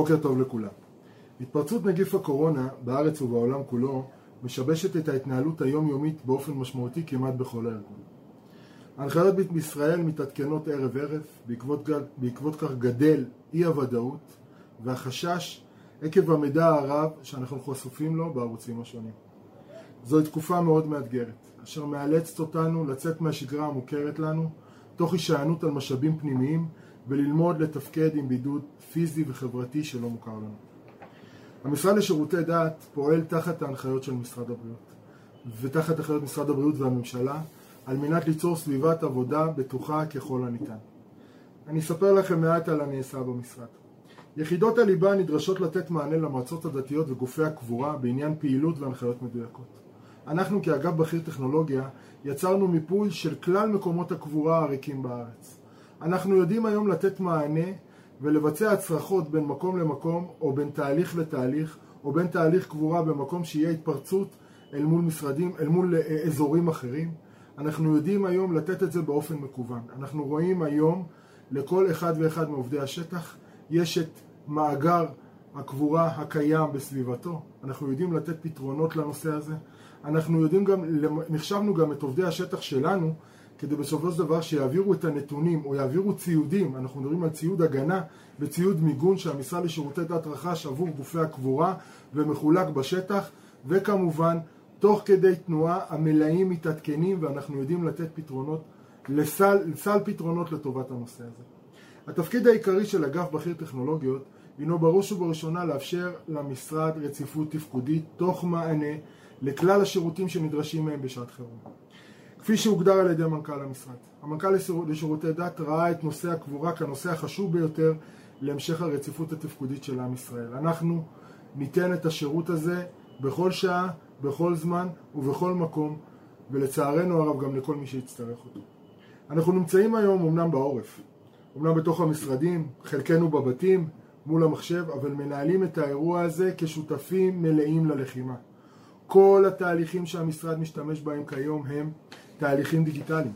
בוקר טוב לכולם. התפרצות נגיף הקורונה בארץ ובעולם כולו משבשת את ההתנהלות היומיומית באופן משמעותי כמעט בכל הארגון. ההנחיות בישראל מתעדכנות ערב ערב, בעקבות, בעקבות כך גדל אי הוודאות והחשש עקב המידע הרב שאנחנו חשופים לו בערוצים השונים. זוהי תקופה מאוד מאתגרת, אשר מאלצת אותנו לצאת מהשגרה המוכרת לנו, תוך הישענות על משאבים פנימיים וללמוד לתפקד עם בידוד פיזי וחברתי שלא מוכר לנו. המשרד לשירותי דת פועל תחת ההנחיות של משרד הבריאות ותחת הנחיות משרד הבריאות והממשלה על מנת ליצור סביבת עבודה בטוחה ככל הניתן. אני אספר לכם מעט על הנעשה במשרד. יחידות הליבה נדרשות לתת מענה למועצות הדתיות וגופי הקבורה בעניין פעילות והנחיות מדויקות. אנחנו כאגף בכיר טכנולוגיה יצרנו מיפוי של כלל מקומות הקבורה הריקים בארץ. אנחנו יודעים היום לתת מענה ולבצע הצרחות בין מקום למקום או בין תהליך לתהליך או בין תהליך קבורה במקום שיהיה התפרצות אל מול משרדים, אל מול אה, אזורים אחרים. אנחנו יודעים היום לתת את זה באופן מקוון. אנחנו רואים היום לכל אחד ואחד מעובדי השטח יש את מאגר הקבורה הקיים בסביבתו. אנחנו יודעים לתת פתרונות לנושא הזה. אנחנו יודעים גם, נחשבנו גם את עובדי השטח שלנו כדי בסופו של דבר שיעבירו את הנתונים או יעבירו ציודים, אנחנו מדברים על ציוד הגנה וציוד מיגון שהמשרד לשירותי דת רכש עבור גופי הקבורה ומחולק בשטח וכמובן תוך כדי תנועה המלאים מתעדכנים ואנחנו יודעים לתת פתרונות לסל, לסל פתרונות לטובת הנושא הזה. התפקיד העיקרי של אגף בכיר טכנולוגיות הינו בראש ובראשונה לאפשר למשרד רציפות תפקודית תוך מענה לכלל השירותים שנדרשים מהם בשעת חירום. כפי שהוגדר על ידי מנכ"ל המשרד. המנכ"ל לשירותי דת ראה את נושא הקבורה כנושא החשוב ביותר להמשך הרציפות התפקודית של עם ישראל. אנחנו ניתן את השירות הזה בכל שעה, בכל זמן ובכל מקום, ולצערנו הרב גם לכל מי שיצטרך אותו. אנחנו נמצאים היום אמנם בעורף, אמנם בתוך המשרדים, חלקנו בבתים, מול המחשב, אבל מנהלים את האירוע הזה כשותפים מלאים ללחימה. כל התהליכים שהמשרד משתמש בהם כיום הם תהליכים דיגיטליים.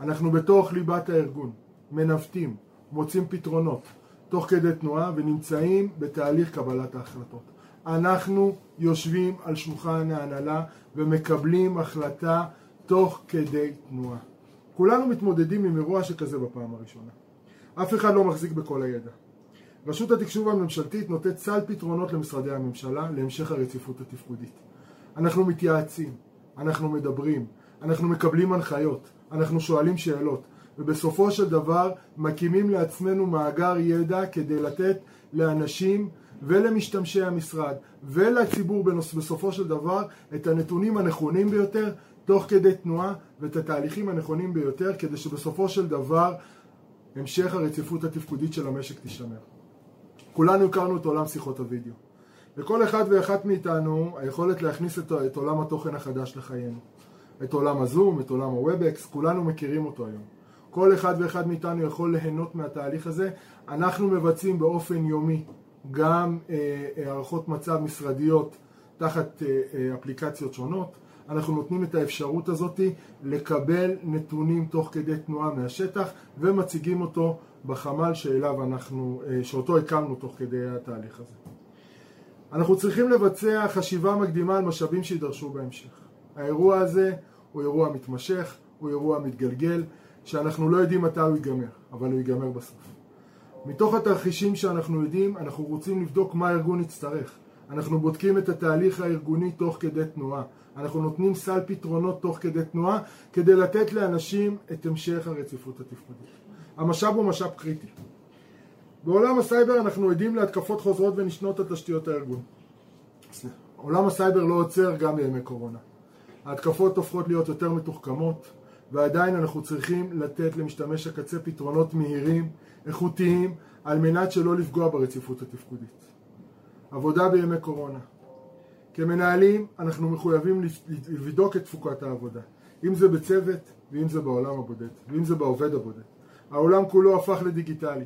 אנחנו בתוך ליבת הארגון, מנווטים, מוצאים פתרונות, תוך כדי תנועה ונמצאים בתהליך קבלת ההחלטות. אנחנו יושבים על שולחן ההנהלה ומקבלים החלטה תוך כדי תנועה. כולנו מתמודדים עם אירוע שכזה בפעם הראשונה. אף אחד לא מחזיק בכל הידע. רשות התקשוב הממשלתית נותנת סל פתרונות למשרדי הממשלה להמשך הרציפות התפקודית. אנחנו מתייעצים, אנחנו מדברים, אנחנו מקבלים הנחיות, אנחנו שואלים שאלות, ובסופו של דבר מקימים לעצמנו מאגר ידע כדי לתת לאנשים ולמשתמשי המשרד ולציבור בסופו של דבר את הנתונים הנכונים ביותר תוך כדי תנועה ואת התהליכים הנכונים ביותר כדי שבסופו של דבר המשך הרציפות התפקודית של המשק תישמר. כולנו הכרנו את עולם שיחות הוידאו. לכל אחד ואחת מאיתנו היכולת להכניס את, את עולם התוכן החדש לחיינו. את עולם הזום, את עולם ה Webex, כולנו מכירים אותו היום. כל אחד ואחד מאיתנו יכול ליהנות מהתהליך הזה. אנחנו מבצעים באופן יומי גם אה, הערכות מצב משרדיות תחת אה, אה, אפליקציות שונות. אנחנו נותנים את האפשרות הזאת לקבל נתונים תוך כדי תנועה מהשטח ומציגים אותו בחמ"ל שאליו אנחנו, אה, שאותו הקמנו תוך כדי התהליך הזה. אנחנו צריכים לבצע חשיבה מקדימה על משאבים שידרשו בהמשך. האירוע הזה הוא אירוע מתמשך, הוא אירוע מתגלגל, שאנחנו לא יודעים מתי הוא ייגמר, אבל הוא ייגמר בסוף. מתוך התרחישים שאנחנו יודעים, אנחנו רוצים לבדוק מה הארגון יצטרך. אנחנו בודקים את התהליך הארגוני תוך כדי תנועה. אנחנו נותנים סל פתרונות תוך כדי תנועה כדי לתת לאנשים את המשך הרציפות התפקודית. המשאב הוא משאב קריטי. בעולם הסייבר אנחנו עדים להתקפות חוזרות ונשנות על תשתיות הארגון. עולם הסייבר לא עוצר גם בימי קורונה. ההתקפות הופכות להיות יותר מתוחכמות, ועדיין אנחנו צריכים לתת למשתמש הקצה פתרונות מהירים, איכותיים, על מנת שלא לפגוע ברציפות התפקודית. עבודה בימי קורונה. כמנהלים אנחנו מחויבים לבדוק את תפוקת העבודה, אם זה בצוות ואם זה בעולם הבודד, ואם זה בעובד הבודד. העולם כולו הפך לדיגיטלי.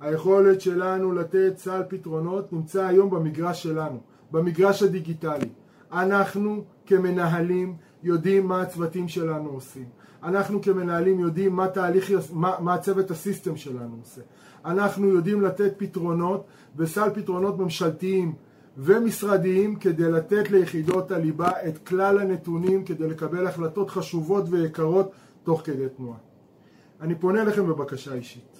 היכולת שלנו לתת סל פתרונות נמצא היום במגרש שלנו, במגרש הדיגיטלי. אנחנו כמנהלים יודעים מה הצוותים שלנו עושים. אנחנו כמנהלים יודעים מה, תהליך, מה, מה הצוות הסיסטם שלנו עושה. אנחנו יודעים לתת פתרונות וסל פתרונות ממשלתיים ומשרדיים כדי לתת ליחידות הליבה את כלל הנתונים כדי לקבל החלטות חשובות ויקרות תוך כדי תנועה. אני פונה אליכם בבקשה אישית,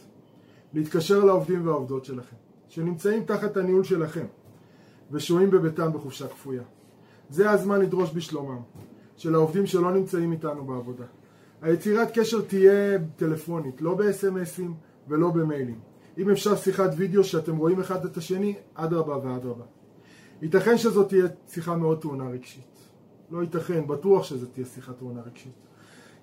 להתקשר לעובדים והעובדות שלכם, שנמצאים תחת הניהול שלכם ושוהים בביתם בחופשה כפויה. זה הזמן לדרוש בשלומם של העובדים שלא נמצאים איתנו בעבודה. היצירת קשר תהיה טלפונית, לא ב-SMSים ולא במיילים. אם אפשר שיחת וידאו שאתם רואים אחד את השני, אדרבה ואדרבה. ייתכן שזאת תהיה שיחה מאוד טעונה רגשית. לא ייתכן, בטוח שזאת תהיה שיחה טעונה רגשית.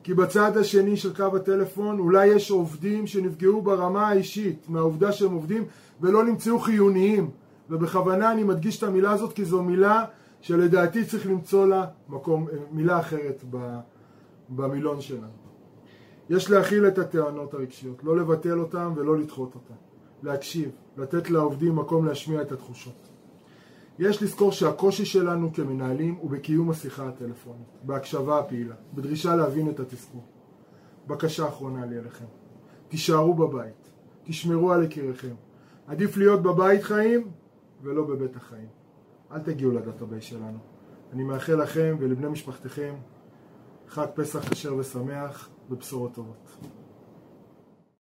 כי בצד השני של קו הטלפון אולי יש עובדים שנפגעו ברמה האישית מהעובדה שהם עובדים ולא נמצאו חיוניים ובכוונה אני מדגיש את המילה הזאת כי זו מילה שלדעתי צריך למצוא לה מקום, מילה אחרת במילון שלנו. יש להכיל את הטענות הרגשיות, לא לבטל אותן ולא לדחות אותן. להקשיב, לתת לעובדים מקום להשמיע את התחושות. יש לזכור שהקושי שלנו כמנהלים הוא בקיום השיחה הטלפונית, בהקשבה הפעילה, בדרישה להבין את התסכול. בקשה אחרונה לי אליכם, תישארו בבית, תשמרו על יקיריכם. עדיף להיות בבית חיים ולא בבית החיים. אל תגיעו ל database שלנו. אני מאחל לכם ולבני משפחתכם חג פסח כשר ושמח ובשורות טובות.